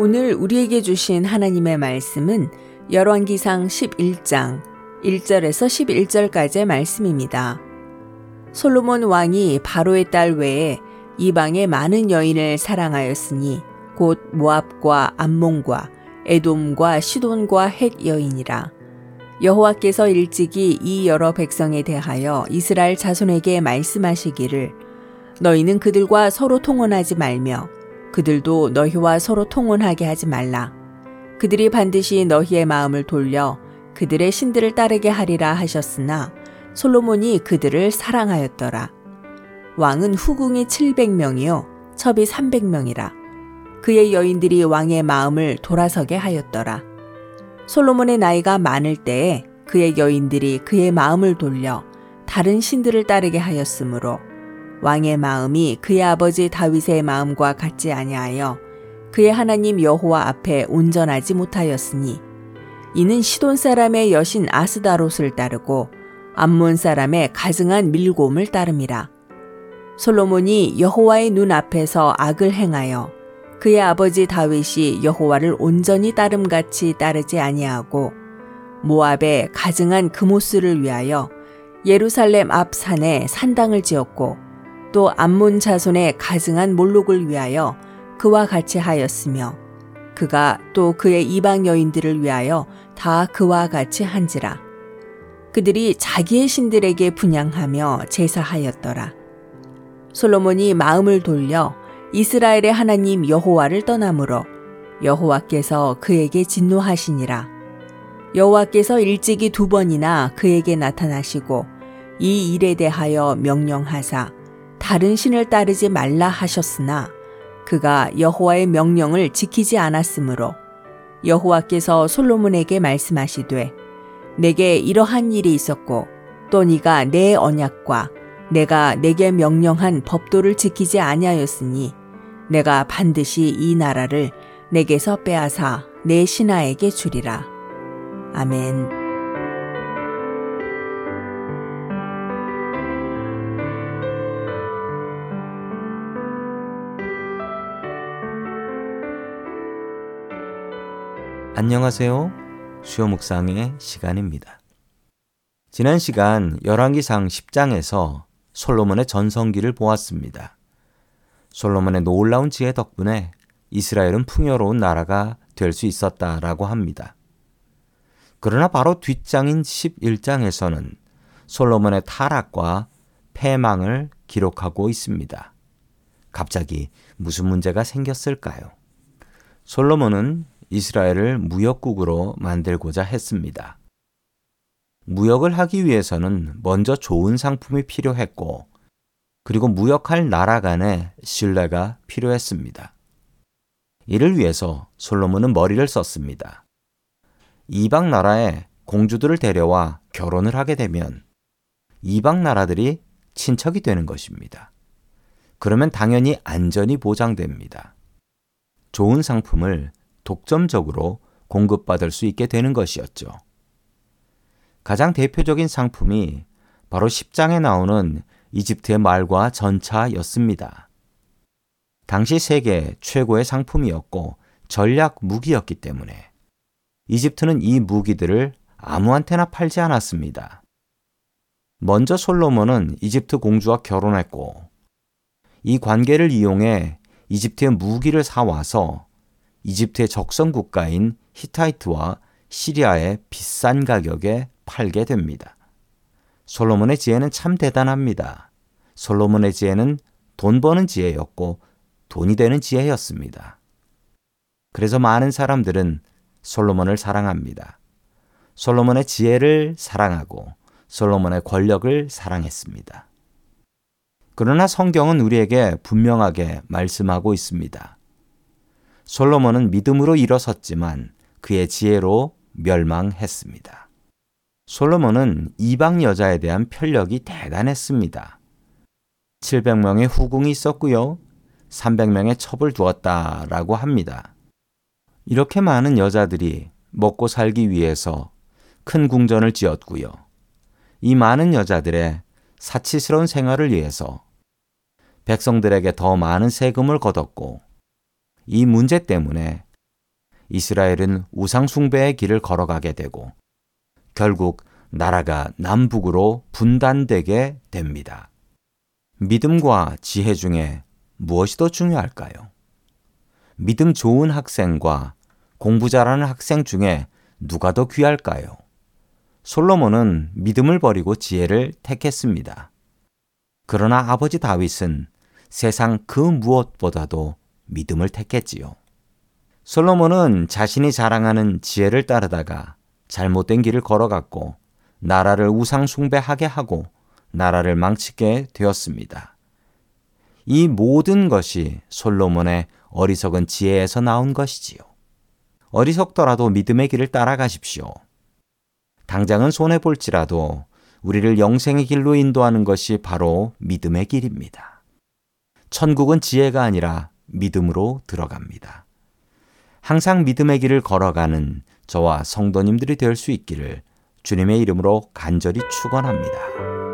오늘 우리에게 주신 하나님의 말씀은 열왕기상 11장 1절에서 11절까지의 말씀입니다. 솔로몬 왕이 바로의 딸 외에 이방의 많은 여인을 사랑하였으니 곧 모압과 암몬과 에돔과 시돈과 헷 여인이라. 여호와께서 일찍이 이 여러 백성에 대하여 이스라엘 자손에게 말씀하시기를 너희는 그들과 서로 통혼하지 말며 그들도 너희와 서로 통혼하게 하지 말라. 그들이 반드시 너희의 마음을 돌려 그들의 신들을 따르게 하리라 하셨으나 솔로몬이 그들을 사랑하였더라. 왕은 후궁이 700명이요 첩이 300명이라. 그의 여인들이 왕의 마음을 돌아서게 하였더라. 솔로몬의 나이가 많을 때에 그의 여인들이 그의 마음을 돌려 다른 신들을 따르게 하였으므로 왕의 마음이 그의 아버지 다윗의 마음과 같지 아니하여 그의 하나님 여호와 앞에 온전하지 못하였으니 이는 시돈 사람의 여신 아스다롯을 따르고 암몬 사람의 가증한 밀곰을 따름이라. 솔로몬이 여호와의 눈 앞에서 악을 행하여 그의 아버지 다윗이 여호와를 온전히 따름같이 따르지 아니하고 모압의 가증한 금오스를 위하여 예루살렘 앞 산에 산당을 지었고 또 암몬 자손의 가증한 몰록을 위하여 그와 같이 하였으며 그가 또 그의 이방 여인들을 위하여 다 그와 같이 한지라. 그들이 자기의 신들에게 분양하며 제사하였더라. 솔로몬이 마음을 돌려 이스라엘의 하나님 여호와를 떠나므로 여호와께서 그에게 진노하시니라. 여호와께서 일찍이 두 번이나 그에게 나타나시고 이 일에 대하여 명령하사 다른 신을 따르지 말라 하셨으나 그가 여호와의 명령을 지키지 않았으므로 여호와께서 솔로몬에게 말씀하시되 내게 이러한 일이 있었고 또 네가 내 언약과 내가 내게 명령한 법도를 지키지 아니하였으니 내가 반드시 이 나라를 내게서 빼앗아 내 신하에게 주리라. 아멘. 안녕하세요. 수요 묵상의 시간입니다. 지난 시간 열왕기상 10장에서 솔로몬의 전성기를 보았습니다. 솔로몬의 놀라운 지혜 덕분에 이스라엘은 풍요로운 나라가 될 수 있었다라고 합니다. 그러나 바로 뒷장인 11장에서는 솔로몬의 타락과 패망을 기록하고 있습니다. 갑자기 무슨 문제가 생겼을까요? 솔로몬은 이스라엘을 무역국으로 만들고자 했습니다. 무역을 하기 위해서는 먼저 좋은 상품이 필요했고, 그리고 무역할 나라 간의 신뢰가 필요했습니다. 이를 위해서 솔로몬은 머리를 썼습니다. 이방 나라에 공주들을 데려와 결혼을 하게 되면 이방 나라들이 친척이 되는 것입니다. 그러면 당연히 안전이 보장됩니다. 좋은 상품을 독점적으로 공급받을 수 있게 되는 것이었죠. 가장 대표적인 상품이 바로 10장에 나오는 이집트의 말과 전차였습니다. 당시 세계 최고의 상품이었고 전략 무기였기 때문에 이집트는 이 무기들을 아무한테나 팔지 않았습니다. 먼저 솔로몬은 이집트 공주와 결혼했고 이 관계를 이용해 이집트의 무기를 사와서 이집트의 적성 국가인 히타이트와 시리아의 비싼 가격에 팔게 됩니다. 솔로몬의 지혜는 참 대단합니다. 솔로몬의 지혜는 돈 버는 지혜였고 돈이 되는 지혜였습니다. 그래서 많은 사람들은 솔로몬을 사랑합니다. 솔로몬의 지혜를 사랑하고 솔로몬의 권력을 사랑했습니다. 그러나 성경은 우리에게 분명하게 말씀하고 있습니다. 솔로몬은 믿음으로 일어섰지만 그의 지혜로 멸망했습니다. 솔로몬은 이방 여자에 대한 편력이 대단했습니다. 700명의 후궁이 있었고요. 300명의 첩을 두었다라고 합니다. 이렇게 많은 여자들이 먹고 살기 위해서 큰 궁전을 지었고요. 이 많은 여자들의 사치스러운 생활을 위해서 백성들에게 더 많은 세금을 걷었고 이 문제 때문에 이스라엘은 우상숭배의 길을 걸어가게 되고 결국 나라가 남북으로 분단되게 됩니다. 믿음과 지혜 중에 무엇이 더 중요할까요? 믿음 좋은 학생과 공부 잘하는 학생 중에 누가 더 귀할까요? 솔로몬은 믿음을 버리고 지혜를 택했습니다. 그러나 아버지 다윗은 세상 그 무엇보다도 믿음을 택했지요. 솔로몬은 자신이 자랑하는 지혜를 따르다가 잘못된 길을 걸어갔고 나라를 우상숭배하게 하고 나라를 망치게 되었습니다. 이 모든 것이 솔로몬의 어리석은 지혜에서 나온 것이지요. 어리석더라도 믿음의 길을 따라가십시오. 당장은 손해볼지라도 우리를 영생의 길로 인도하는 것이 바로 믿음의 길입니다. 천국은 지혜가 아니라 믿음으로 들어갑니다. 항상 믿음의 길을 걸어가는 저와 성도님들이 될 수 있기를 주님의 이름으로 간절히 축원합니다.